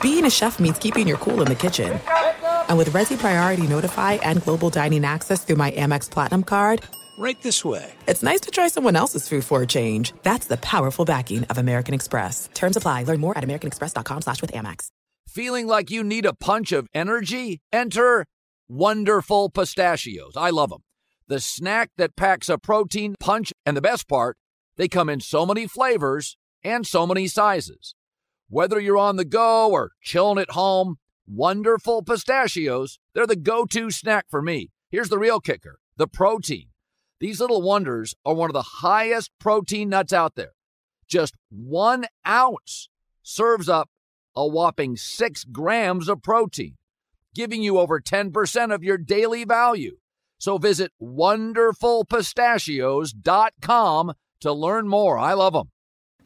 Being a chef means keeping your cool in the kitchen. And with Resy Priority Notify and Global Dining Access through my Amex Platinum card, Right this way. it's nice to try someone else's food for a change. That's the powerful backing of American Express. Terms apply. Learn more at americanexpress.com slash with Amex. Feeling like you need a punch of energy? Enter Wonderful Pistachios. I love them. The snack that packs a protein punch, and the best part, they come in so many flavors and so many sizes. Whether you're on the go or chilling at home, Wonderful Pistachios, they're the go to snack for me. Here's the real kicker the protein. These little wonders are one of the highest protein nuts out there. Just one ounce serves up a whopping six grams of protein, giving you over 10% of your daily value. So visit wonderfulpistachios.com to learn more. I love them.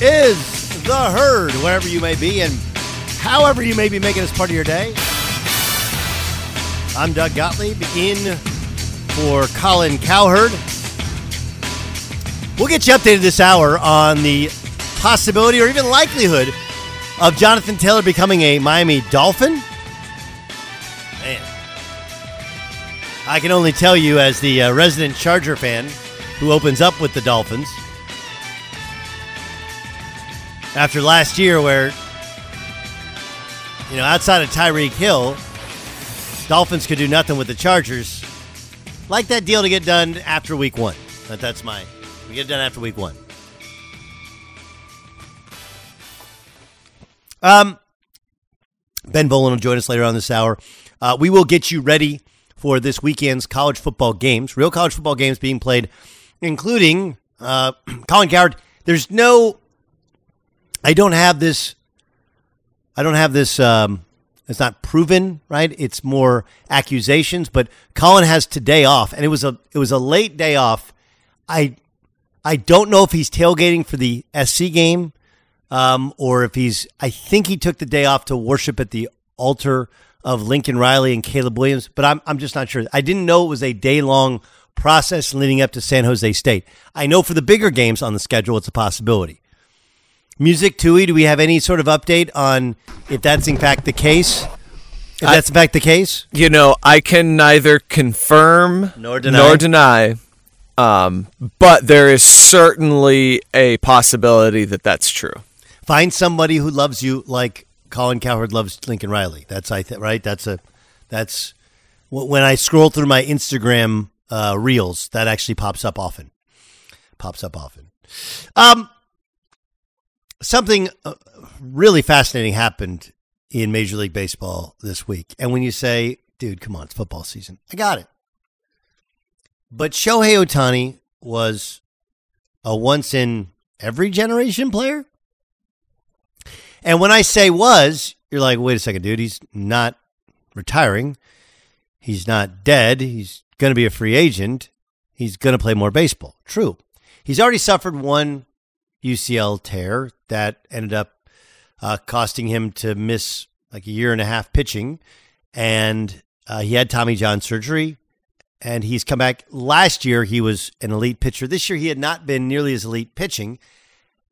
is The Herd, wherever you may be and however you may be making this part of your day. I'm Doug Gottlieb in for Colin Cowherd. We'll get you updated this hour on the possibility or even likelihood of Jonathan Taylor becoming a Miami Dolphin. Man. I can only tell you, as the uh, resident Charger fan who opens up with the Dolphins, after last year, where, you know, outside of Tyreek Hill, Dolphins could do nothing with the Chargers. Like that deal to get done after week one. That- That's my. We get it done after week one. Um, Ben Volin will join us later on this hour. Uh, we will get you ready for this weekend's college football games, real college football games being played, including uh, Colin Cowherd. There's no, I don't have this, I don't have this, um, it's not proven, right? It's more accusations, but Colin has today off, and it was a, it was a late day off. I, I don't know if he's tailgating for the SC game um, or if he's, I think he took the day off to worship at the altar of Lincoln Riley and Caleb Williams, but I'm, I'm just not sure. I didn't know it was a day long process leading up to San Jose State. I know for the bigger games on the schedule, it's a possibility. Music Tui, do we have any sort of update on if that's in fact the case? If that's in fact the case? You know, I can neither confirm Nor deny. Nor deny. Um, but there is certainly a possibility that that's true. Find somebody who loves you like Colin Cowherd loves Lincoln Riley. That's I th- right. That's a that's when I scroll through my Instagram uh, reels. That actually pops up often. Pops up often. Um, something uh, really fascinating happened in Major League Baseball this week. And when you say, "Dude, come on, it's football season," I got it. But Shohei Ohtani was a once in every generation player. And when I say was, you're like, wait a second, dude. He's not retiring. He's not dead. He's going to be a free agent. He's going to play more baseball. True. He's already suffered one UCL tear that ended up uh, costing him to miss like a year and a half pitching. And uh, he had Tommy John surgery. And he's come back. Last year, he was an elite pitcher. This year, he had not been nearly as elite pitching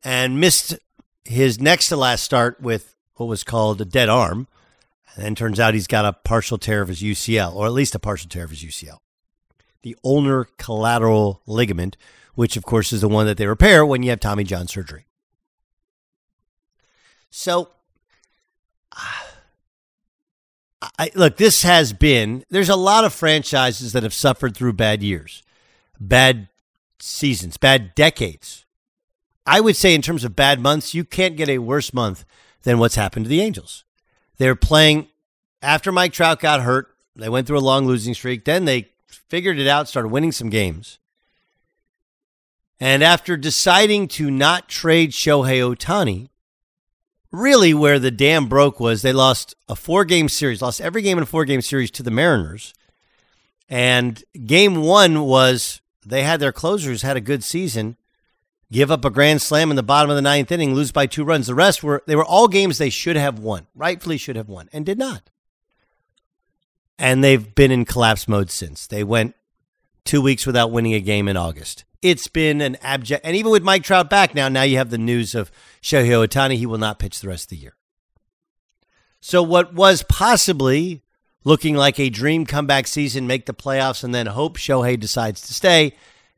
and missed his next to last start with what was called a dead arm. And then turns out he's got a partial tear of his UCL, or at least a partial tear of his UCL. The ulnar collateral ligament, which of course is the one that they repair when you have Tommy John surgery. So, I, look, this has been, there's a lot of franchises that have suffered through bad years, bad seasons, bad decades. I would say, in terms of bad months, you can't get a worse month than what's happened to the Angels. They're playing after Mike Trout got hurt. They went through a long losing streak. Then they figured it out, started winning some games. And after deciding to not trade Shohei Ohtani, really where the dam broke was they lost a four game series, lost every game in a four game series to the Mariners. And game one was they had their closers had a good season, give up a grand slam in the bottom of the ninth inning, lose by two runs. The rest were they were all games they should have won, rightfully should have won, and did not. And they've been in collapse mode since. They went two weeks without winning a game in August. It's been an abject, and even with Mike Trout back now, now you have the news of Shohei Ohtani. He will not pitch the rest of the year. So what was possibly looking like a dream comeback season, make the playoffs, and then hope Shohei decides to stay.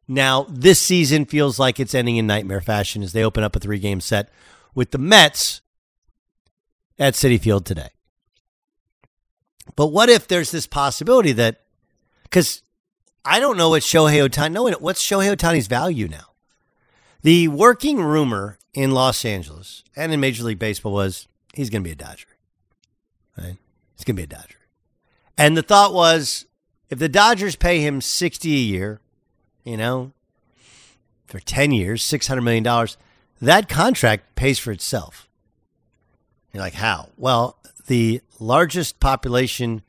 Now this season feels like it's ending in nightmare fashion as they open up a three-game set with the Mets at Citi Field today. But what if there's this possibility that because I don't know what Shohei Ohtani. No, what's Shohei Ohtani's value now? The working rumor in Los Angeles and in Major League Baseball was he's going to be a Dodger. Right? He's going to be a Dodger. And the thought was if the Dodgers pay him 60 a year, you know, for 10 years, $600 million, that contract pays for itself. You're like, how? Well, the largest population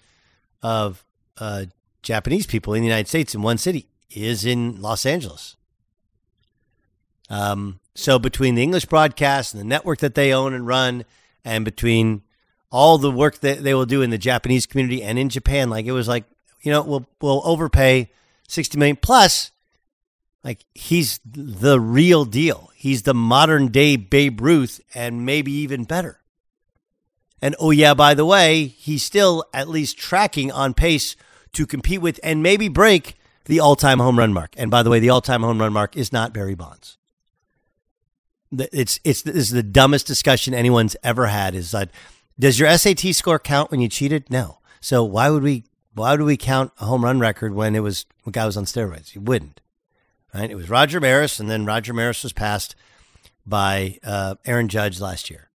of uh, Japanese people in the United States in one city is in Los Angeles. Um, so between the English broadcast and the network that they own and run, and between all the work that they will do in the Japanese community and in Japan, like it was like you know we'll we'll overpay sixty million plus. Like he's the real deal. He's the modern day Babe Ruth, and maybe even better. And oh yeah, by the way, he's still at least tracking on pace to compete with and maybe break the all-time home run mark. And by the way, the all-time home run mark is not Barry Bonds. It's it's this is the dumbest discussion anyone's ever had. Is that does your SAT score count when you cheated? No. So why would we why would we count a home run record when it was when guy was on steroids? You wouldn't. Right? It was Roger Maris, and then Roger Maris was passed by uh, Aaron Judge last year.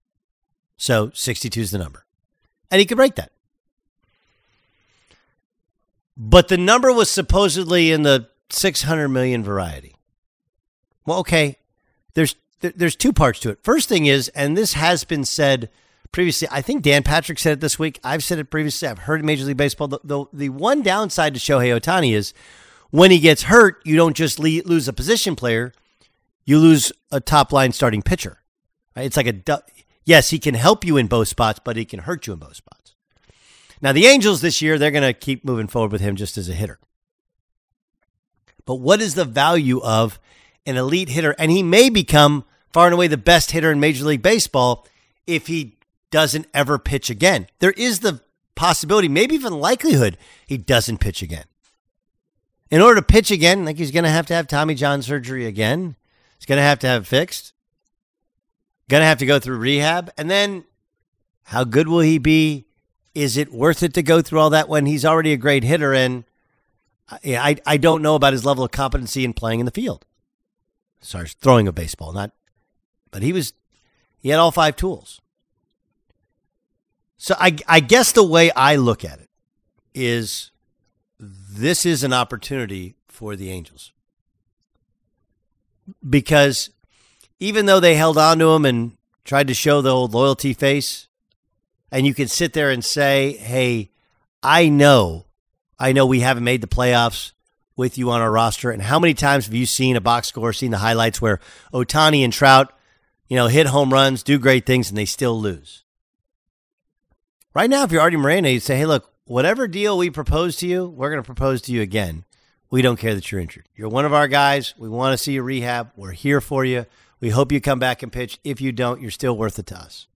So 62 is the number. And he could break that. But the number was supposedly in the 600 million variety. Well, okay. There's there's two parts to it. First thing is, and this has been said previously. I think Dan Patrick said it this week. I've said it previously. I've heard Major League Baseball. The, the, the one downside to Shohei Ohtani is when he gets hurt, you don't just lose a position player, you lose a top line starting pitcher. Right? It's like a yes, he can help you in both spots, but he can hurt you in both spots. Now, the Angels this year, they're going to keep moving forward with him just as a hitter. But what is the value of an elite hitter? And he may become far and away the best hitter in Major League Baseball if he doesn't ever pitch again. There is the possibility, maybe even likelihood, he doesn't pitch again. In order to pitch again, like he's going to have to have Tommy John surgery again. He's going to have to have it fixed. Going to have to go through rehab. And then how good will he be is it worth it to go through all that when he's already a great hitter? And uh, I, I don't know about his level of competency in playing in the field. Sorry, throwing a baseball, not, but he was, he had all five tools. So I, I guess the way I look at it is this is an opportunity for the Angels. Because even though they held on to him and tried to show the old loyalty face, and you can sit there and say, "Hey, I know, I know we haven't made the playoffs with you on our roster." And how many times have you seen a box score, seen the highlights where Ohtani and Trout, you know, hit home runs, do great things, and they still lose? Right now, if you're Artie Moreno, you say, "Hey, look, whatever deal we propose to you, we're going to propose to you again. We don't care that you're injured. You're one of our guys. We want to see you rehab. We're here for you. We hope you come back and pitch. If you don't, you're still worth it to us."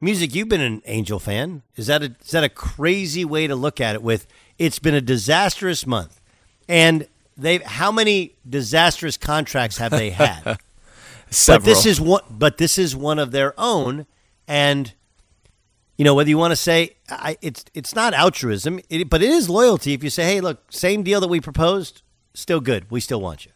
Music, you've been an Angel fan. Is that a is that a crazy way to look at it? With It's been a disastrous month, and they how many disastrous contracts have they had? Several. But this is one. But this is one of their own, and you know whether you want to say I, it's it's not altruism, it, but it is loyalty. If you say, "Hey, look, same deal that we proposed, still good. We still want you."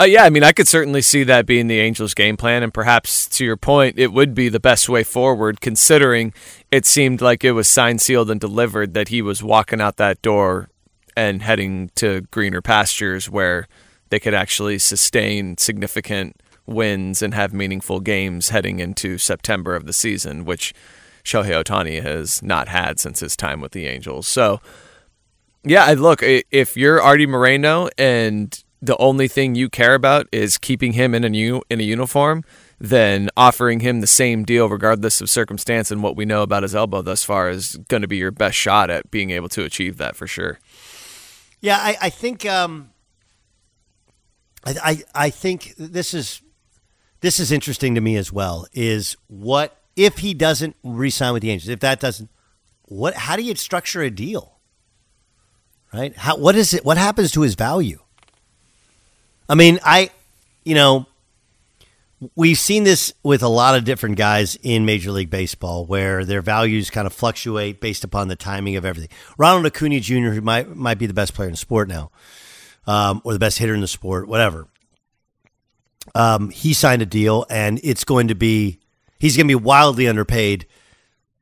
Uh, yeah, I mean, I could certainly see that being the Angels' game plan, and perhaps to your point, it would be the best way forward, considering it seemed like it was signed, sealed, and delivered that he was walking out that door and heading to greener pastures where they could actually sustain significant wins and have meaningful games heading into September of the season, which Shohei Ohtani has not had since his time with the Angels. So, yeah, look, if you're Artie Moreno and the only thing you care about is keeping him in a new in a uniform, then offering him the same deal regardless of circumstance and what we know about his elbow thus far is going to be your best shot at being able to achieve that for sure. Yeah, I, I think um, I, I I think this is this is interesting to me as well. Is what if he doesn't re-sign with the Angels? If that doesn't, what? How do you structure a deal? Right? How? What is it? What happens to his value? I mean, I, you know, we've seen this with a lot of different guys in Major League Baseball where their values kind of fluctuate based upon the timing of everything. Ronald Acuna Jr., who might might be the best player in the sport now, um, or the best hitter in the sport, whatever. Um, he signed a deal, and it's going to be he's going to be wildly underpaid.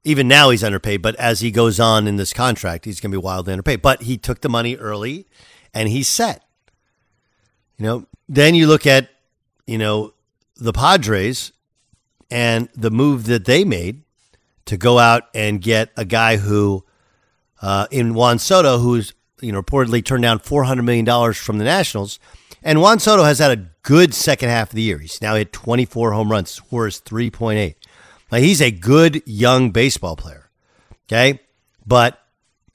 Even now, he's underpaid, but as he goes on in this contract, he's going to be wildly underpaid. But he took the money early, and he's set. You know, then you look at, you know, the Padres and the move that they made to go out and get a guy who, uh, in Juan Soto, who's you know reportedly turned down four hundred million dollars from the Nationals, and Juan Soto has had a good second half of the year. He's now hit twenty four home runs, scores three point eight. Like he's a good young baseball player. Okay, but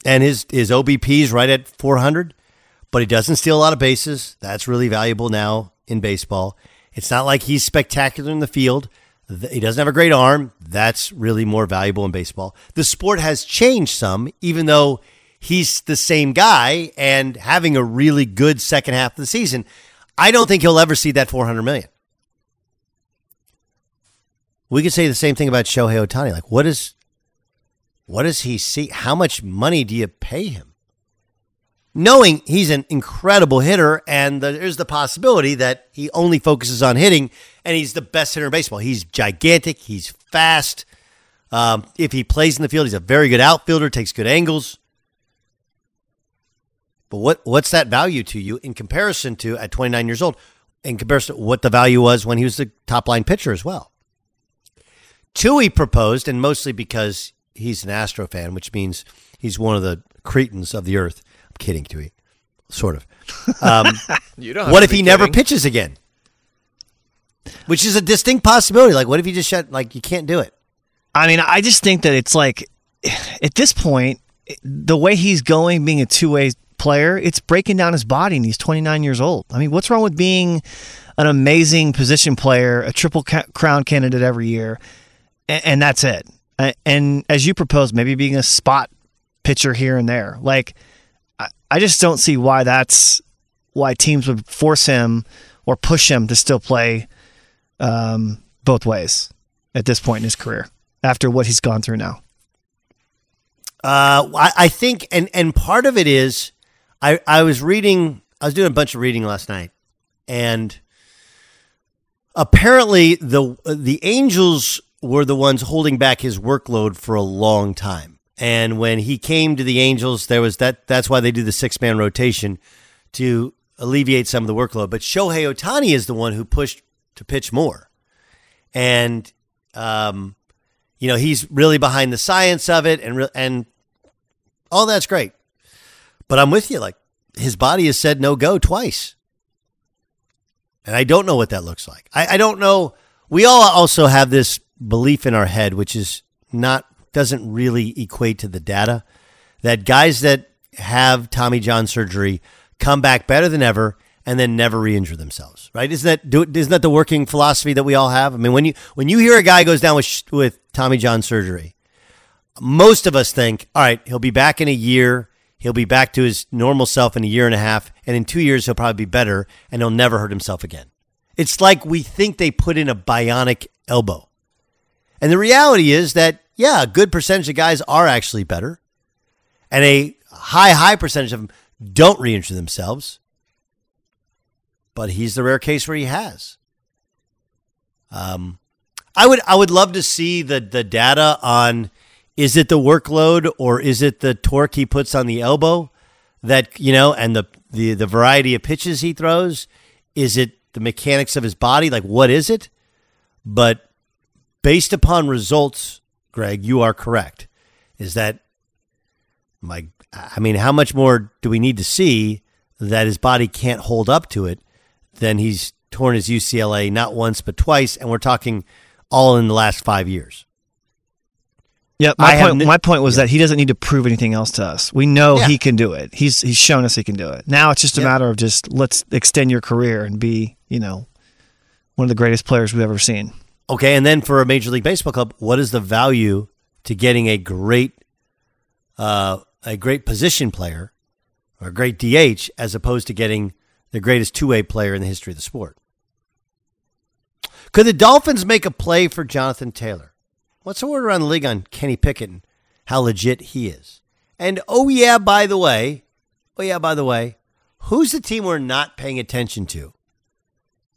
and his his OBP is right at four hundred but he doesn't steal a lot of bases. That's really valuable now in baseball. It's not like he's spectacular in the field. He doesn't have a great arm. That's really more valuable in baseball. The sport has changed some, even though he's the same guy and having a really good second half of the season. I don't think he'll ever see that 400 million. We could say the same thing about Shohei Ohtani. Like, what is, what does he see? How much money do you pay him? Knowing he's an incredible hitter and there's the possibility that he only focuses on hitting and he's the best hitter in baseball. He's gigantic, he's fast. Um, if he plays in the field, he's a very good outfielder, takes good angles. But what what's that value to you in comparison to at 29 years old? In comparison to what the value was when he was the top line pitcher as well. Tui proposed, and mostly because he's an Astro fan, which means he's one of the cretins of the earth. I'm kidding, Tui. Sort of. Um, You don't. what if be he never pitches again? Which is a distinct possibility. Like, what if he just shut? Like, you can't do it. I mean, I just think that it's like at this point, the way he's going, being a two way player, it's breaking down his body, and he's 29 years old. I mean, what's wrong with being an amazing position player, a triple ca- crown candidate every year, and, and that's it? A- And as you propose, maybe being a spot pitcher here and there. Like, I, just don't see why that's why teams would force him or push him to still play um, both ways at this point in his career after what he's gone through now. Uh, I, I think, and and part of it is, I I was reading, I was doing a bunch of reading last night, and apparently the the Angels were the ones holding back his workload for a long time. And when he came to the Angels, there was that. That's why they do the six man rotation to alleviate some of the workload. But Shohei Ohtani is the one who pushed to pitch more, and um, you know he's really behind the science of it, and re- and all that's great. But I'm with you. Like his body has said no go twice, and I don't know what that looks like. I, I don't know. We all also have this belief in our head, which is not doesn't really equate to the data. That guys that have Tommy John surgery come back better than ever and then never re-injure themselves. Right? Isn't that isn't that the working philosophy that we all have? I mean, when you when you hear a guy goes down with with Tommy John surgery, most of us think, all right, he'll be back in a year. He'll be back to his normal self in a year and a half, and in two years, he'll probably be better, and he'll never hurt himself again. It's like we think they put in a bionic elbow. And the reality is that, yeah, a good percentage of guys are actually better, and a high, high percentage of them don't re injure themselves. But he's the rare case where he has. Um, I would I would love to see the the data on is it the workload or is it the torque he puts on the elbow that you know and the the the variety of pitches he throws is it the mechanics of his body like what is it but based upon results Greg you are correct is that my I mean how much more do we need to see that his body can't hold up to it then he's torn his UCLA not once but twice and we're talking all in the last 5 years Yeah, my point. my point was yeah. that he doesn't need to prove anything else to us. We know yeah. he can do it. He's he's shown us he can do it. Now it's just a yeah. matter of just let's extend your career and be you know one of the greatest players we've ever seen. Okay, and then for a major league baseball club, what is the value to getting a great uh, a great position player or a great DH as opposed to getting the greatest two way player in the history of the sport? Could the Dolphins make a play for Jonathan Taylor? What's the word around the league on Kenny Pickett and how legit he is? And oh yeah, by the way, oh yeah, by the way, who's the team we're not paying attention to,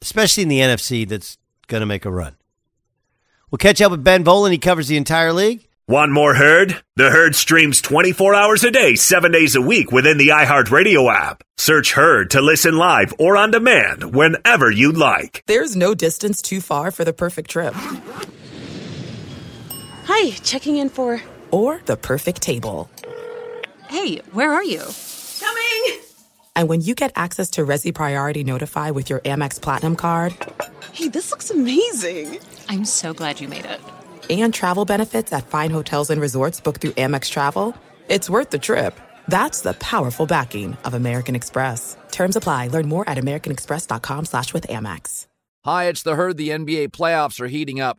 especially in the NFC that's going to make a run? We'll catch up with Ben Volin. He covers the entire league. Want more Herd? The Herd streams 24 hours a day, 7 days a week within the iHeartRadio app. Search Herd to listen live or on demand whenever you'd like. There's no distance too far for the perfect trip. Hi, checking in for. Or the perfect table. Hey, where are you? Coming! And when you get access to Resy Priority Notify with your Amex Platinum card. Hey, this looks amazing! I'm so glad you made it. And travel benefits at fine hotels and resorts booked through Amex Travel. It's worth the trip. That's the powerful backing of American Express. Terms apply. Learn more at americanexpress.com slash with Amex. Hi, it's the herd. The NBA playoffs are heating up,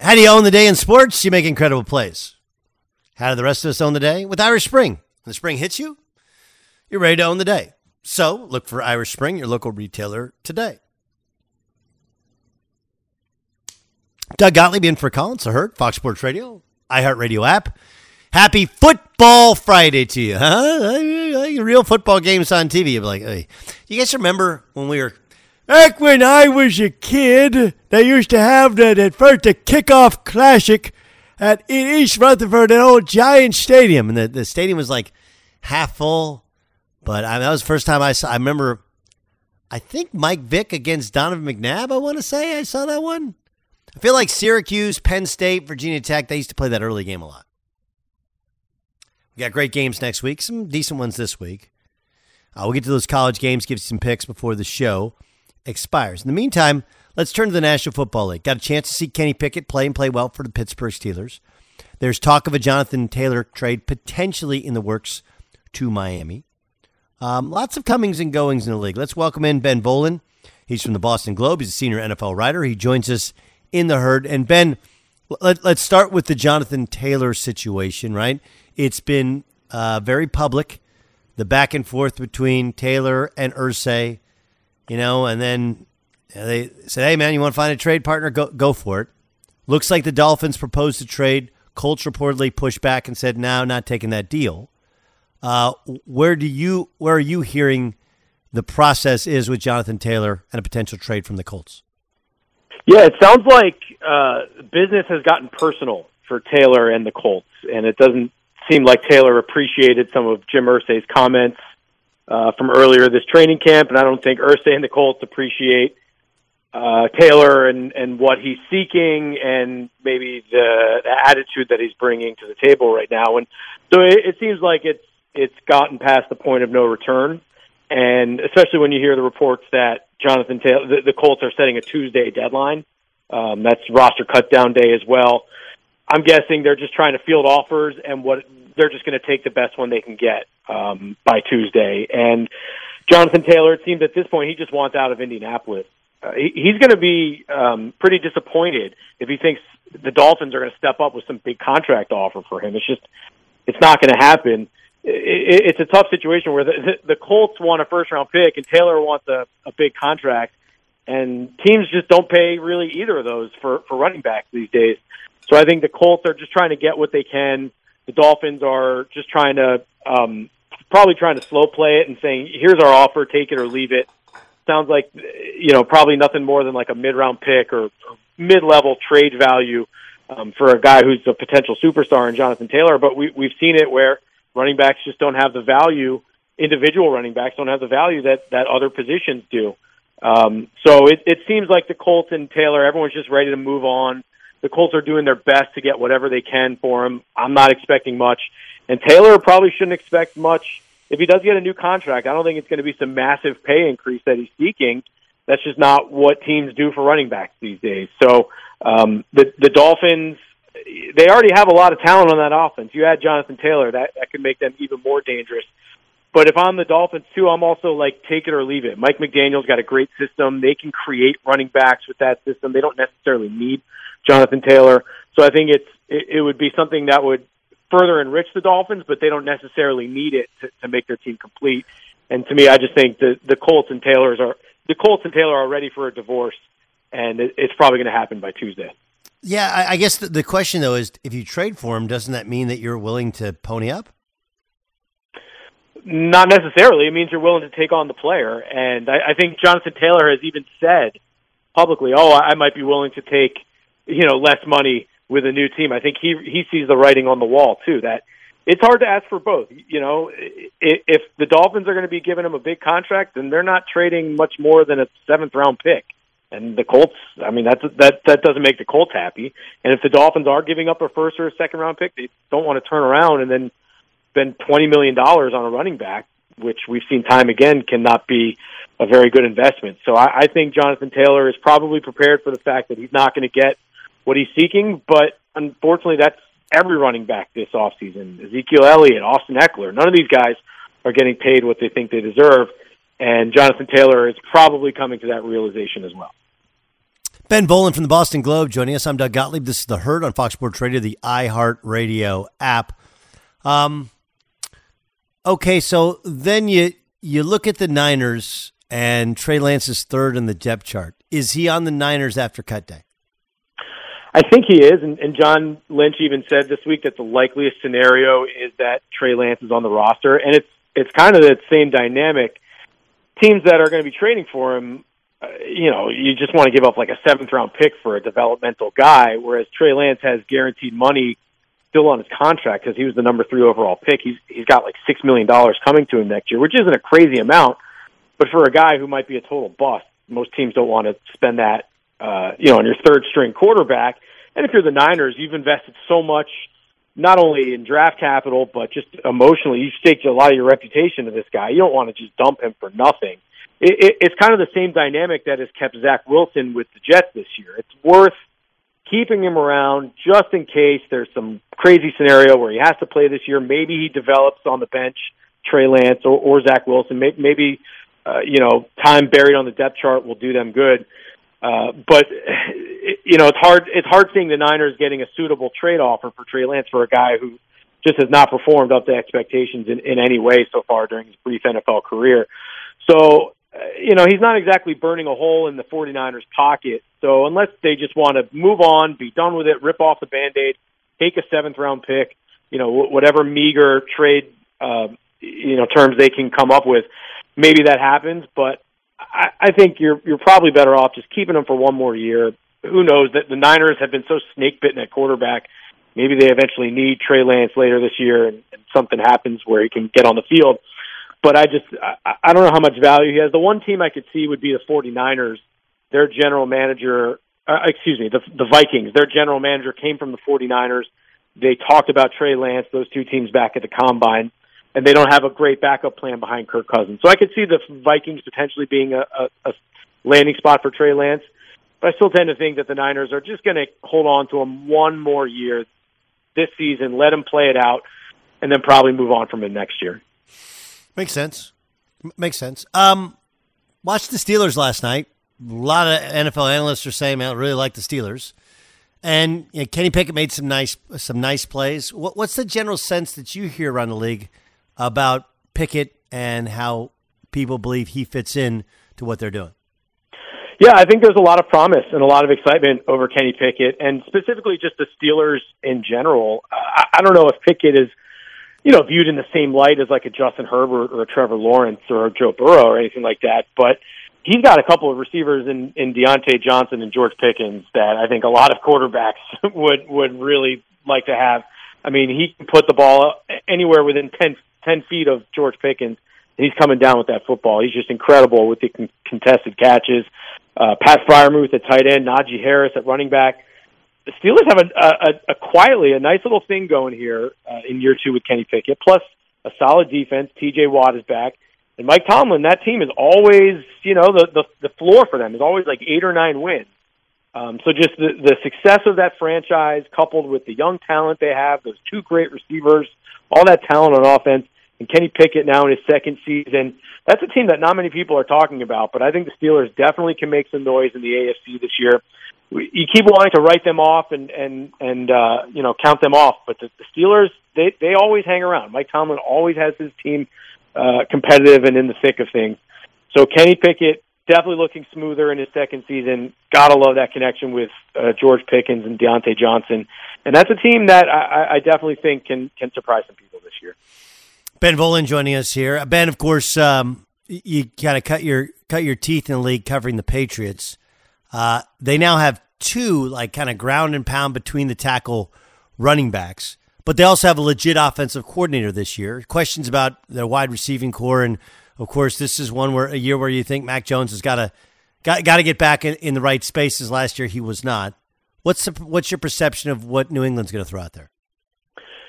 How do you own the day in sports? You make incredible plays. How do the rest of us own the day? With Irish Spring. When the spring hits you, you're ready to own the day. So look for Irish Spring, your local retailer, today. Doug Gottlieb in for Colin's, the Herd, Fox Sports Radio, iHeartRadio app. Happy Football Friday to you, huh? Real football games on TV. You'll like, hey. you guys remember when we were Back when I was a kid, they used to have that at first the kickoff classic at East Rutherford, an old giant stadium, and the, the stadium was like half full. But I mean, that was the first time I saw. I remember, I think Mike Vick against Donovan McNabb. I want to say I saw that one. I feel like Syracuse, Penn State, Virginia Tech. They used to play that early game a lot. We got great games next week. Some decent ones this week. Uh, we'll get to those college games. Give you some picks before the show expires. In the meantime, let's turn to the National Football League. Got a chance to see Kenny Pickett play and play well for the Pittsburgh Steelers. There's talk of a Jonathan Taylor trade potentially in the works to Miami. Um, lots of comings and goings in the league. Let's welcome in Ben Volin. He's from the Boston Globe. He's a senior NFL writer. He joins us in the herd. And Ben, let, us start with the Jonathan Taylor situation, right? It's been uh, very public, the back and forth between Taylor and Irsay, you know, and then they said, hey, man, you want to find a trade partner? Go, go for it. Looks like the Dolphins proposed to trade. Colts reportedly pushed back and said, no, not taking that deal. Uh, where do you where are you hearing the process is with Jonathan Taylor and a potential trade from the Colts? Yeah, it sounds like uh, business has gotten personal for Taylor and the Colts, and it doesn't seem like Taylor appreciated some of Jim Irsay's comments uh, from earlier this training camp, and I don't think Irsay and the Colts appreciate uh, Taylor and and what he's seeking, and maybe the, the attitude that he's bringing to the table right now. And so it, it seems like it's it's gotten past the point of no return, and especially when you hear the reports that Jonathan Taylor, the, the Colts are setting a Tuesday deadline. Um, that's roster cut down day as well. I'm guessing they're just trying to field offers, and what they're just going to take the best one they can get um, by Tuesday. And Jonathan Taylor, it seems at this point, he just wants out of Indianapolis. Uh, he, he's going to be um, pretty disappointed if he thinks the Dolphins are going to step up with some big contract offer for him. It's just, it's not going to happen it, it's a tough situation where the, the, the Colts want a first round pick and Taylor wants a, a big contract, and teams just don't pay really either of those for for running backs these days. So I think the Colts are just trying to get what they can. The Dolphins are just trying to um, probably trying to slow play it and saying, "Here's our offer, take it or leave it." Sounds like you know probably nothing more than like a mid round pick or, mid level trade value um, for a guy who's a potential superstar in Jonathan Taylor. But we we've seen it where running backs just don't have the value. Individual running backs don't have the value that that other positions do. Um, so it, it seems like the Colts and Taylor, everyone's just ready to move on. The Colts are doing their best to get whatever they can for him. I'm not expecting much, and Taylor probably shouldn't expect much if he does get a new contract. I don't think it's going to be some massive pay increase that he's seeking. That's just not what teams do for running backs these days. So um, the the Dolphins they already have a lot of talent on that offense. You add Jonathan Taylor, that that could make them even more dangerous. But if I'm the Dolphins too, I'm also like take it or leave it. Mike McDaniel's got a great system. They can create running backs with that system. They don't necessarily need Jonathan Taylor. So I think it's it, it would be something that would further enrich the Dolphins, but they don't necessarily need it to, to make their team complete. And to me, I just think the the Colts and Taylors are the Colts and Taylor are ready for a divorce, and it, it's probably going to happen by Tuesday. Yeah, I, I guess the, the, question though is, if you trade for him, doesn't that mean that you're willing to pony up? Not necessarily. It means you're willing to take on the player, and I, I think Jonathan Taylor has even said publicly, "Oh, I might be willing to take, you know, less money with a new team." I think he he sees the writing on the wall too. That it's hard to ask for both. You know, if the Dolphins are going to be giving him a big contract, then they're not trading much more than a seventh round pick. And the Colts, I mean, that's that that doesn't make the Colts happy. And if the Dolphins are giving up a first or a second round pick, they don't want to turn around and then spend twenty million dollars on a running back, which we've seen time again cannot be a very good investment. So I, I think Jonathan Taylor is probably prepared for the fact that he's not going to get what he's seeking. But unfortunately, that's every running back this offseason. Ezekiel Elliott, Austin Ekeler, none of these guys are getting paid what they think they deserve. And Jonathan Taylor is probably coming to that realization as well. Ben Volin from the Boston Globe joining us. I'm Doug Gottlieb. This is the Herd on Fox Sports Radio, the iHeart Radio app. Um, okay, so then you you look at the Niners, and Trey Lance is third in the depth chart. Is he on the Niners after cut day? I think he is, and, and John Lynch even said this week that the likeliest scenario is that Trey Lance is on the roster, and it's it's kind of that same dynamic teams that are going to be trading for him, uh, you know, you just want to give up like a seventh round pick for a developmental guy, whereas Trey Lance has guaranteed money still on his contract because he was the number three overall pick. He's he's got like six million dollars coming to him next year, which isn't a crazy amount, but for a guy who might be a total bust, most teams don't want to spend that, uh, you know, on your third string quarterback. And if you're the Niners, you've invested so much not only in draft capital, but just emotionally, you staked a lot of your reputation to this guy. You don't want to just dump him for nothing. It, it, it's kind of the same dynamic that has kept Zach Wilson with the Jets this year. It's worth keeping him around just in case there's some crazy scenario where he has to play this year. Maybe he develops on the bench, Trey Lance or, or Zach Wilson. Maybe, maybe uh, you know, time buried on the depth chart will do them good. Uh, but you know, it's hard. It's hard seeing the Niners getting a suitable trade offer for Trey Lance for a guy who just has not performed up to expectations in, in any way so far during his brief NFL career. So, uh, you know, he's not exactly burning a hole in the 49ers pocket. So unless they just want to move on, be done with it, rip off the band-aid, take a seventh round pick, you know, whatever meager trade, uh, you know, terms they can come up with, maybe that happens. But I, I think you're, you're probably better off just keeping him for one more year. Who knows that the Niners have been so snake bitten at quarterback maybe they eventually need Trey Lance later this year, and, and something happens where he can get on the field. But I just I, I don't know how much value he has. The one team I could see would be the 49ers. Their general manager, uh, excuse me, the the Vikings. Their general manager came from the 49ers. They talked about Trey Lance, those two teams back at the combine, and they don't have a great backup plan behind Kirk Cousins. So I could see the Vikings potentially being a, a, a landing spot for Trey Lance. But I still tend to think that the Niners are just going to hold on to him one more year this season, let him play it out, and then probably move on from him next year. Makes sense. Makes sense. Um, watched the Steelers last night. A lot of NFL analysts are saying, "Man, I really like the Steelers." And you know, Kenny Pickett made some nice some nice plays. What, what's the general sense that you hear around the league about Pickett and how people believe he fits in to what they're doing? Yeah, I think there's a lot of promise and a lot of excitement over Kenny Pickett, and specifically just the Steelers in general. I, don't know if Pickett is, you know, viewed in the same light as like a Justin Herbert or a Trevor Lawrence or a Joe Burrow or anything like that, but he's got a couple of receivers in, in Diontae Johnson and George Pickens that I think a lot of quarterbacks would would really like to have. I mean, he can put the ball anywhere within 10, 10 feet of George Pickens. And he's coming down with that football. He's just incredible with the con- contested catches uh, Pat Freiermuth at tight end, Najee Harris at running back. The Steelers have a, a, a quietly a nice little thing going here uh, in year two with Kenny Pickett, plus a solid defense. T.J. Watt is back, and Mike Tomlin. That team is always, you know, the the, the floor for them is always like eight or nine wins. Um, so just the, the success of that franchise, coupled with the young talent they have, those two great receivers, all that talent on offense, and Kenny Pickett now in his second season. That's a team that not many people are talking about, but I think the Steelers definitely can make some noise in the AFC this year. You keep wanting to write them off and and and uh, you know count them off, but the, the Steelers they they always hang around. Mike Tomlin always has his team uh, competitive and in the thick of things. So Kenny Pickett definitely looking smoother in his second season. Gotta love that connection with uh, George Pickens and Diontae Johnson, and that's a team that I, I definitely think can can surprise some people this year. Ben Volin joining us here. Ben, of course, um, you kind of cut your cut your teeth in the league covering the Patriots. Uh, they now have two like kind of ground and pound between the tackle running backs, but they also have a legit offensive coordinator this year. Questions about their wide receiving core, and of course, this is one where a year where you think Mac Jones has got to got, got to get back in, in the right spaces. Last year, he was not. What's the, what's your perception of what New England's going to throw out there?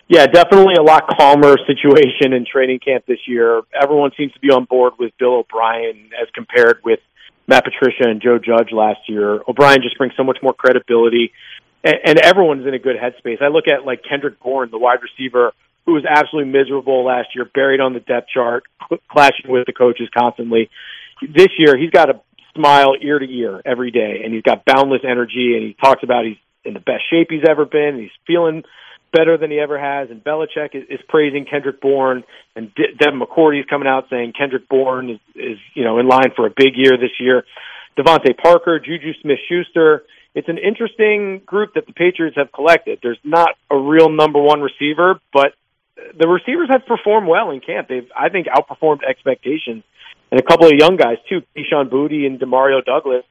Yeah, definitely a lot calmer situation in training camp this year. Everyone seems to be on board with Bill O'Brien as compared with Matt Patricia and Joe Judge last year. O'Brien just brings so much more credibility, and, everyone's in a good headspace. I look at like Kendrick Bourne, the wide receiver, who was absolutely miserable last year, buried on the depth chart, cl- clashing with the coaches constantly. This year, he's got a smile ear to ear every day, and he's got boundless energy, and he talks about he's in the best shape he's ever been. He's feeling better than he ever has. And Belichick is, is praising Kendrick Bourne, and De- Devin McCourty is coming out saying Kendrick Bourne is, is you know in line for a big year this year. DeVante Parker, Juju Smith-Schuster. It's an interesting group that the Patriots have collected. There's not a real number one receiver, but the receivers have performed well in camp. They've, I think, outperformed expectations. And a couple of young guys too, Kayshon Boutte and Demario Douglas.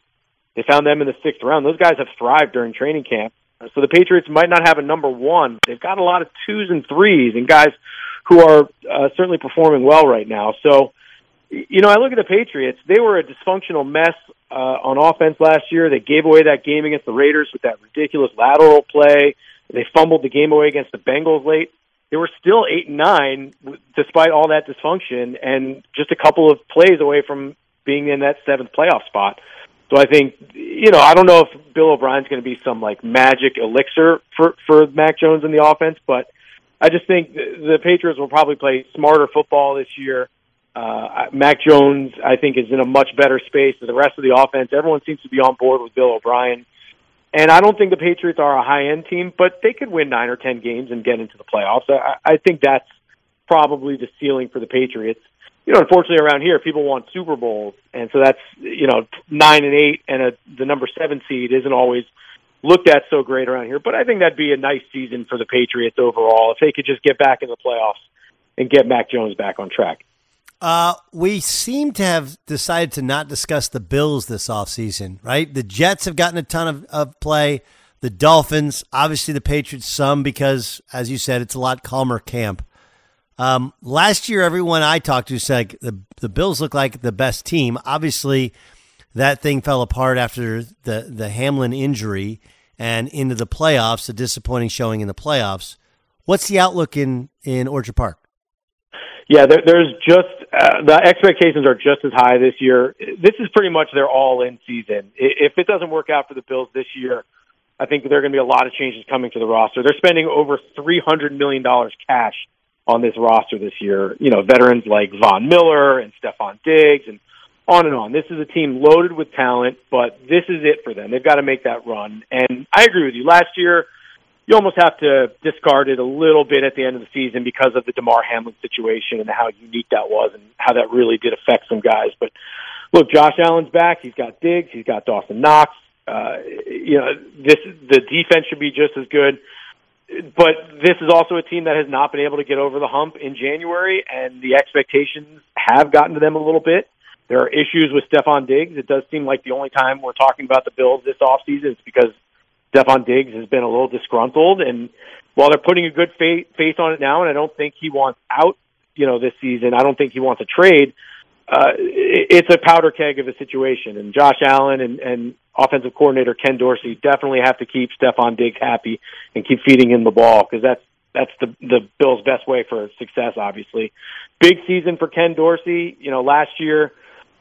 They found them in the sixth round. Those guys have thrived during training camp. So the Patriots might not have a number one. They've got a lot of twos and threes and guys who are uh, certainly performing well right now. So, you know, I look at the Patriots. They were a dysfunctional mess uh, on offense last year. They gave away that game against the Raiders with that ridiculous lateral play. They fumbled the game away against the Bengals late. They were still eight and nine despite all that dysfunction, and just a couple of plays away from being in that seventh playoff spot. So I think you know I don't know if Bill O'Brien's going to be some like magic elixir for for Mac Jones in the offense, but I just think the, the Patriots will probably play smarter football this year. Uh, Mac Jones, I think, is in a much better space than the rest of the offense. Everyone seems to be on board with Bill O'Brien. And I don't think the Patriots are a high end team, but they could win nine or ten games and get into the playoffs. I, I think that's probably the ceiling for the Patriots. You know, unfortunately, around here, people want Super Bowls, and so that's you know nine and eight, and a, the number seven seed isn't always looked at so great around here. But I think that'd be a nice season for the Patriots overall if they could just get back in the playoffs and get Mac Jones back on track. Uh, we seem to have decided to not discuss the Bills this offseason, right? The Jets have gotten a ton of, of play. The Dolphins, obviously the Patriots, some because, as you said, it's a lot calmer camp. Um, last year, everyone I talked to said the, the Bills look like the best team. Obviously, that thing fell apart after the, the Hamlin injury and into the playoffs, a disappointing showing in the playoffs. What's the outlook in, in Orchard Park? Yeah, there, there's just uh, the expectations are just as high this year. This is pretty much their all-in season. If it doesn't work out for the Bills this year, I think there are going to be a lot of changes coming to the roster. They're spending over three hundred million dollars cash on this roster this year. You know, veterans like Von Miller and Stefon Diggs and on and on. This is a team loaded with talent, but this is it for them. They've got to make that run. And I agree with you. Last year, you almost have to discard it a little bit at the end of the season because of the Damar Hamlin situation and how unique that was and how that really did affect some guys. But look, Josh Allen's back. He's got Diggs. He's got Dawson Knox. Uh, you know, this the defense should be just as good. But this is also a team that has not been able to get over the hump in January, and the expectations have gotten to them a little bit. There are issues with Stefon Diggs. It does seem like the only time we're talking about the Bills this offseason is because Stefon Diggs has been a little disgruntled, and while they're putting a good face on it now, and I don't think he wants out, you know, this season. I don't think he wants a trade. Uh, it's a powder keg of a situation, and Josh Allen and, and offensive coordinator Ken Dorsey definitely have to keep Stefon Diggs happy and keep feeding him the ball because that's that's the the Bills' best way for success. Obviously, big season for Ken Dorsey. You know, last year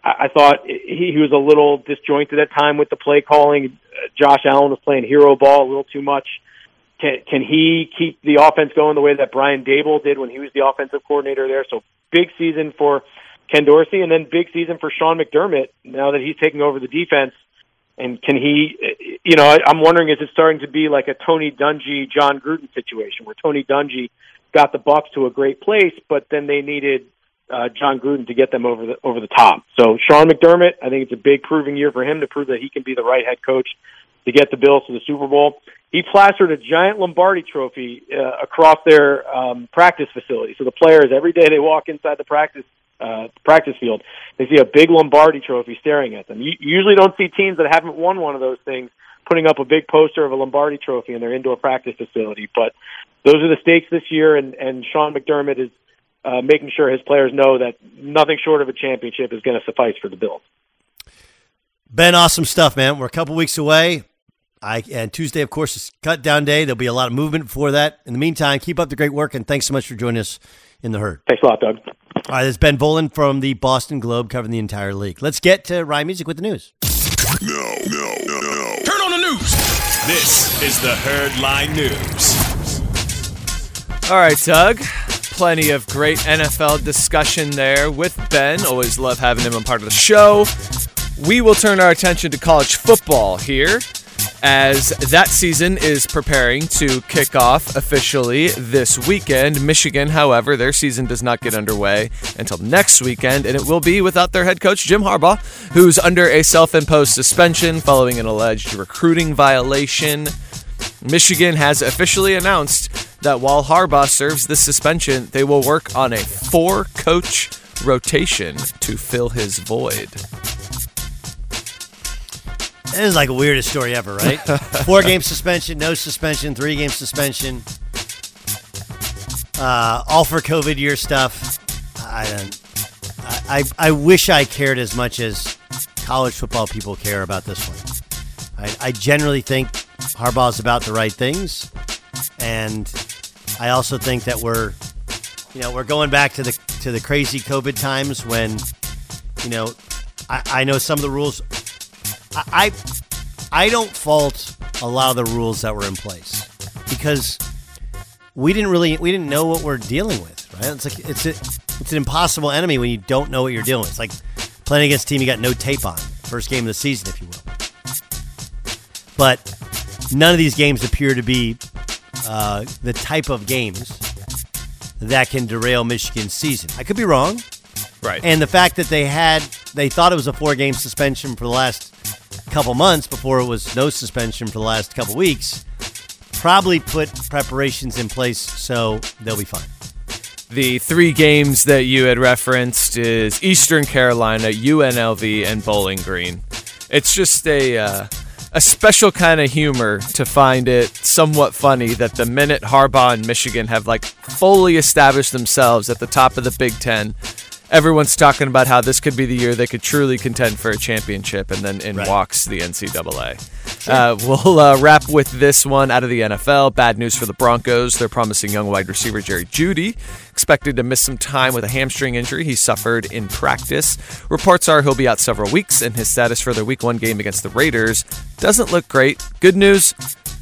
I, I thought he, he was a little disjointed at time with the play calling. Josh Allen was playing hero ball a little too much. Can, can he keep the offense going the way that Brian Daboll did when he was the offensive coordinator there? So big season for Ken Dorsey, and then big season for Sean McDermott now that he's taking over the defense. And can he, you know, I'm wondering, is it starting to be like a Tony Dungy, Jon Gruden situation where Tony Dungy got the Bucs to a great place, but then they needed uh, Jon Gruden to get them over the over the top. So Sean McDermott, I think it's a big proving year for him to prove that he can be the right head coach to get the Bills to the Super Bowl. He plastered a giant Lombardi Trophy uh, across their um, practice facility. So the players every day they walk inside the practice uh, practice field, they see a big Lombardi Trophy staring at them. You usually don't see teams that haven't won one of those things putting up a big poster of a Lombardi Trophy in their indoor practice facility. But those are the stakes this year, and and Sean McDermott is uh, making sure his players know that nothing short of a championship is going to suffice for the Bills. Ben, awesome stuff, man. We're a couple weeks away. I, and Tuesday, of course, is cut down day. There'll be a lot of movement before that. In the meantime, keep up the great work, and thanks so much for joining us in the herd. Thanks a lot, Doug. All right, this is Ben Volin from the Boston Globe covering the entire league. Let's get to Ryan Music with the news. No, no, no, no. Turn on the news. This is the Herd Line News. All right, Doug plenty of great NFL discussion there with Ben. Always love having him on part of the show. We will turn our attention to college football here as that season is preparing to kick off officially this weekend. Michigan, however, their season does not get underway until next weekend, and it will be without their head coach, Jim Harbaugh, who's under a self imposed suspension following an alleged recruiting violation. Michigan has officially announced that while Harbaugh serves the suspension, they will work on a four coach rotation to fill his void. This is like the weirdest story ever, right? Four game suspension, no suspension, three game suspension. Uh, all for COVID year stuff. I don't. I, I, I wish I cared as much as college football people care about this one. I, I generally think Harbaugh is about the right things, and I also think that we're, you know, we're going back to the to the crazy COVID times when, you know, I, I know some of the rules. I, I I don't fault a lot of the rules that were in place because we didn't really we didn't know what we're dealing with, right? It's like it's a, It's an impossible enemy when you don't know what you're doing. It's like playing against a team you got no tape on. First game of the season, if you will. But none of these games appear to be uh, the type of games that can derail Michigan's season. I could be wrong. Right. And the fact that they had, they thought it was a four game suspension for the last couple months before it was no suspension for the last couple weeks, probably put preparations in place so they'll be fine. The three games that you had referenced is Eastern Carolina, UNLV, and Bowling Green. It's just a uh, a special kind of humor to find it somewhat funny that the minute Harbaugh and Michigan have like fully established themselves at the top of the Big Ten, everyone's talking about how this could be the year they could truly contend for a championship, and then in Right. walks the NCAA. Uh, we'll uh, wrap with this one out of the NFL. Bad news for the Broncos. They're promising young wide receiver Jerry Jeudy, expected to miss some time with a hamstring injury he suffered in practice. Reports are he'll be out several weeks, and his status for their Week One game against the Raiders doesn't look great. Good news.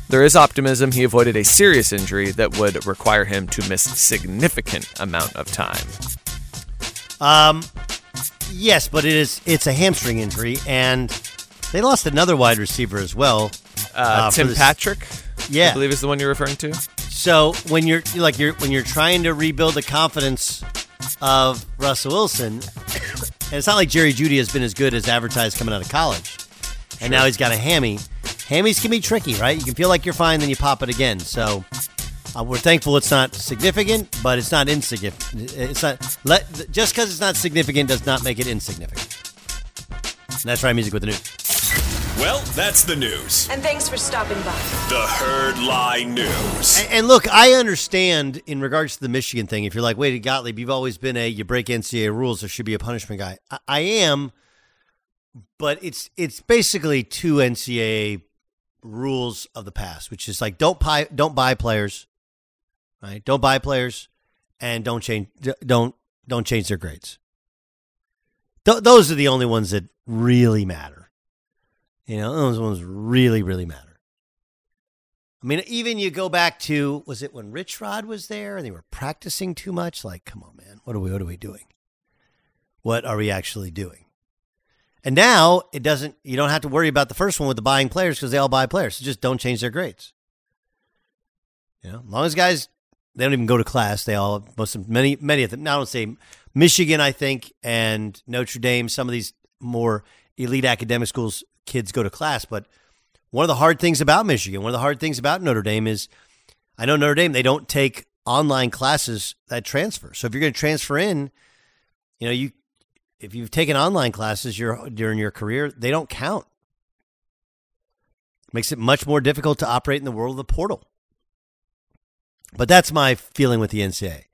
There is optimism. He avoided a serious injury that would require him to miss significant amount of time. Um, yes, but it is it's a hamstring injury, and they lost another wide receiver as well. Uh, for Tim this- Patrick, Yeah. I believe is the one you're referring to. So when you're like you're when you're trying to rebuild the confidence of Russell Wilson, and it's not like Jerry Jeudy has been as good as advertised coming out of college, and now he's got a hammy. Hammies can be tricky, right? You can feel like you're fine, then you pop it again. So uh, we're thankful it's not significant, but it's not insignificant. It's not let just because it's not significant does not make it insignificant. And that's right, music with the news. Well, that's the news. And thanks for stopping by. The Herd Lie News. And, and look, I understand in regards to the Michigan thing. If you're like, wait, Gottlieb, you've always been a you break NCAA rules, there should be a punishment guy. I, I am, but it's it's basically two NCAA rules of the past, which is like don't buy don't buy players, right? Don't buy players, and don't change don't don't change their grades. Th- those are the only ones that really matter. You know, those ones really really matter. I mean, even you go back to was it when Rich Rod was there and they were practicing too much? Like, come on, man, what are we what are we doing? What are we actually doing? And now it doesn't. You don't have to worry about the first one with the buying players because they all buy players. So just don't change their grades. You know, as long as guys they don't even go to class. They all most of many many of them. Now I don't say Michigan, I think, and Notre Dame. Some of these more elite academic schools, kids go to class, but one of the hard things about Michigan, one of the hard things about Notre Dame is I know Notre Dame, they don't take online classes that transfer. So if you're going to transfer in, you know, you if you've taken online classes your, during your career, they don't count. Makes it much more difficult to operate in the world of the portal. But that's my feeling with the NCAA.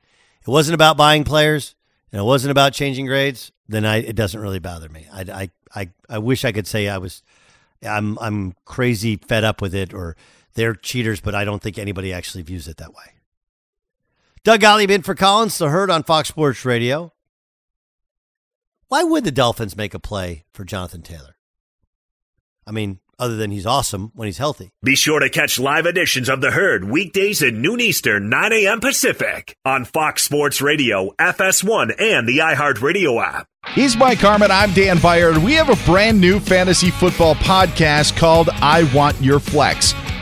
It wasn't about buying players, and it wasn't about changing grades. Then I, it doesn't really bother me. I, I, I, I wish I could say I was, I'm, I'm crazy fed up with it, or they're cheaters, but I don't think anybody actually views it that way. Doug Gottlieb in for Colin's, the herd on Fox Sports Radio. Why would the Dolphins make a play for Jonathan Taylor? I mean, other than he's awesome when he's healthy. Be sure to catch live editions of The Herd weekdays at noon Eastern, 9 a.m. Pacific on Fox Sports Radio, FS1, and the iHeartRadio app. He's Mike Harmon. I'm Dan Beyer. We have a brand new fantasy football podcast called I Want Your Flex.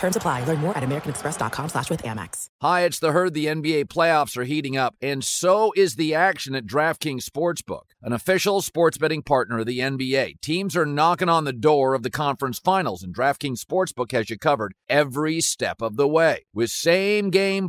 Terms apply. Learn more at americanexpress.com slash with Amex. Hi, it's the herd. The NBA playoffs are heating up, and so is the action at DraftKings Sportsbook, an official sports betting partner of the NBA. Teams are knocking on the door of the conference finals, and DraftKings Sportsbook has you covered every step of the way with same game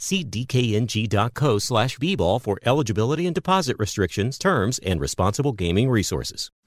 See dkng.co slash bball for eligibility and deposit restrictions, terms, and responsible gaming resources.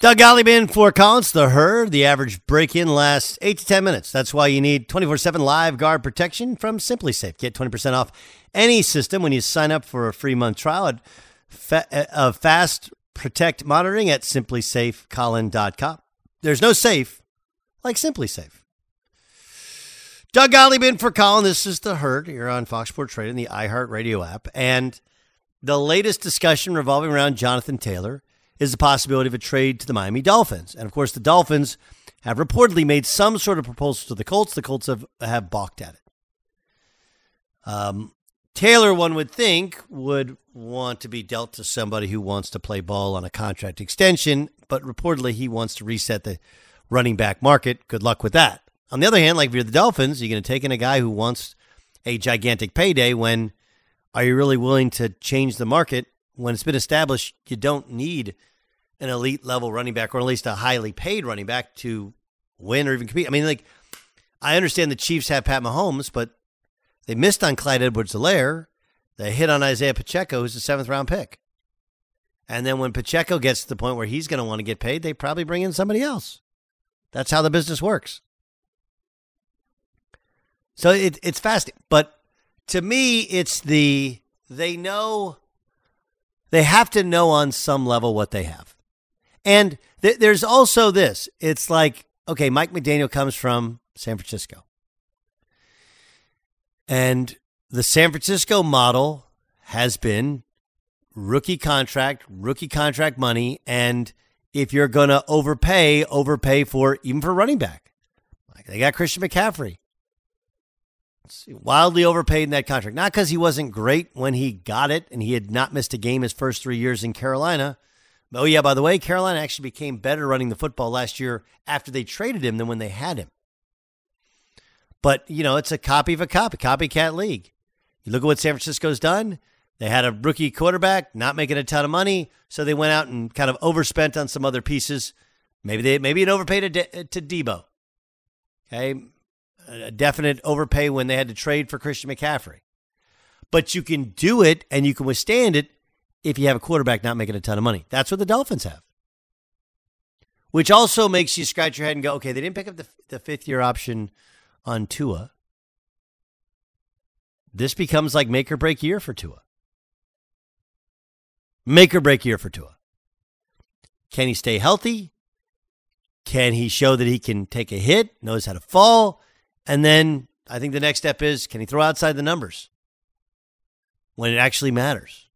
Doug Gottlieb for Colin's, the herd. The average break in lasts 8 to 10 minutes. That's why you need 24 7 live guard protection from SimpliSafe. Get 20% off any system when you sign up for a free month trial at fa- uh, of Fast Protect Monitoring at simplisafecolin.com. There's no safe like SimpliSafe. Doug Gottlieb for Colin. This is the herd You're on Fox Sports Radio and the iHeartRadio app. And the latest discussion revolving around Jonathan Taylor is the possibility of a trade to the Miami Dolphins. And of course, the Dolphins have reportedly made some sort of proposal to the Colts. The Colts have, have balked at it. Um, Taylor, one would think, would want to be dealt to somebody who wants to play ball on a contract extension, but reportedly he wants to reset the running back market. Good luck with that. On the other hand, like if you're the Dolphins, you're going to take in a guy who wants a gigantic payday when are you really willing to change the market when it's been established you don't need an elite level running back or at least a highly paid running back to win or even compete. I mean, like, I understand the Chiefs have Pat Mahomes, but they missed on Clyde Edwards Helaire. They hit on Isaiah Pacheco, who's a seventh round pick. And then when Pacheco gets to the point where he's going to want to get paid, they probably bring in somebody else. That's how the business works. So it, it's fascinating. But to me, it's the, they know, they have to know on some level what they have. And th- there's also this it's like, okay, Mike McDaniel comes from San Francisco. And the San Francisco model has been rookie contract, rookie contract money. And if you're going to overpay, overpay for even for running back. Like they got Christian McCaffrey. Wildly overpaid in that contract. Not because he wasn't great when he got it and he had not missed a game his first three years in Carolina. Oh, yeah, by the way, Carolina actually became better running the football last year after they traded him than when they had him. But, you know, it's a copy of a copy, copycat league. You look at what San Francisco's done. They had a rookie quarterback, not making a ton of money, so they went out and kind of overspent on some other pieces. Maybe they maybe it overpaid to, to Deebo. Okay, a definite overpay when they had to trade for Christian McCaffrey. But you can do it and you can withstand it if you have a quarterback not making a ton of money. That's what the Dolphins have. Which also makes you scratch your head and go, okay, they didn't pick up the, the fifth year option on Tua. This becomes like make or break year for Tua. Make or break year for Tua. Can he stay healthy? Can he show that he can take a hit, knows how to fall? And then I think the next step is can he throw outside the numbers when it actually matters?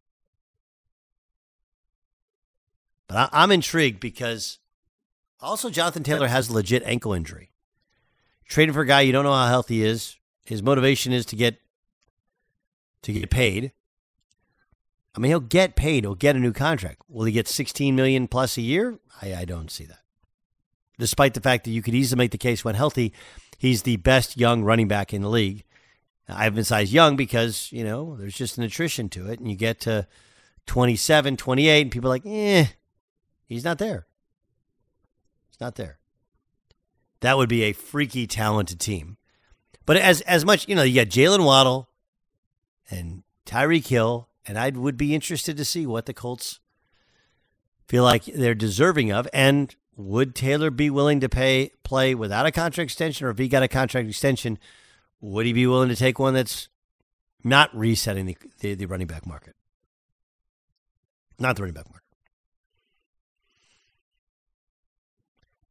But I, am intrigued because also Jonathan Taylor has a legit ankle injury. Trading for a guy you don't know how healthy he is. His motivation is to get to get paid. I mean, he'll get paid. He'll get a new contract. Will he get 16 million plus a year? I, I don't see that. Despite the fact that you could easily make the case when healthy, he's the best young running back in the league. I emphasize young because, you know, there's just an attrition to it. And you get to 27, 28, and people are like, eh, he's not there. He's not there. That would be a freaky talented team. But as as much, you know, you got Jaylen Waddle and Tyreek Hill, and I would be interested to see what the Colts feel like they're deserving of. And would Taylor be willing to pay play without a contract extension, or if he got a contract extension, would he be willing to take one that's not resetting the, the, the running back market? Not the running back market.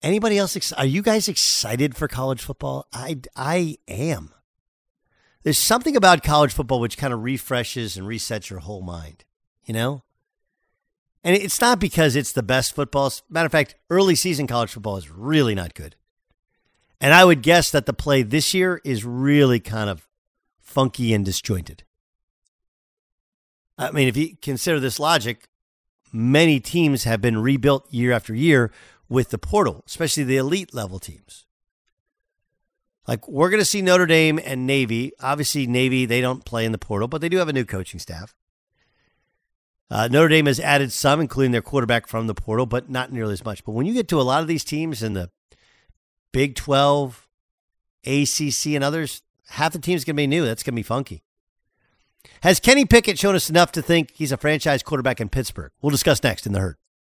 Anybody else? Ex- are you guys excited for college football? I, I am. There's something about college football which kind of refreshes and resets your whole mind, you know? And it's not because it's the best football. Matter of fact, early season college football is really not good. And I would guess that the play this year is really kind of funky and disjointed. I mean, if you consider this logic, many teams have been rebuilt year after year with the portal, especially the elite level teams. Like we're going to see Notre Dame and Navy. Obviously, Navy they don't play in the portal, but they do have a new coaching staff. Uh, Notre Dame has added some, including their quarterback from the portal, but not nearly as much. But when you get to a lot of these teams in the Big Twelve, ACC, and others, half the team's going to be new. That's going to be funky. Has Kenny Pickett shown us enough to think he's a franchise quarterback in Pittsburgh? We'll discuss next in the herd.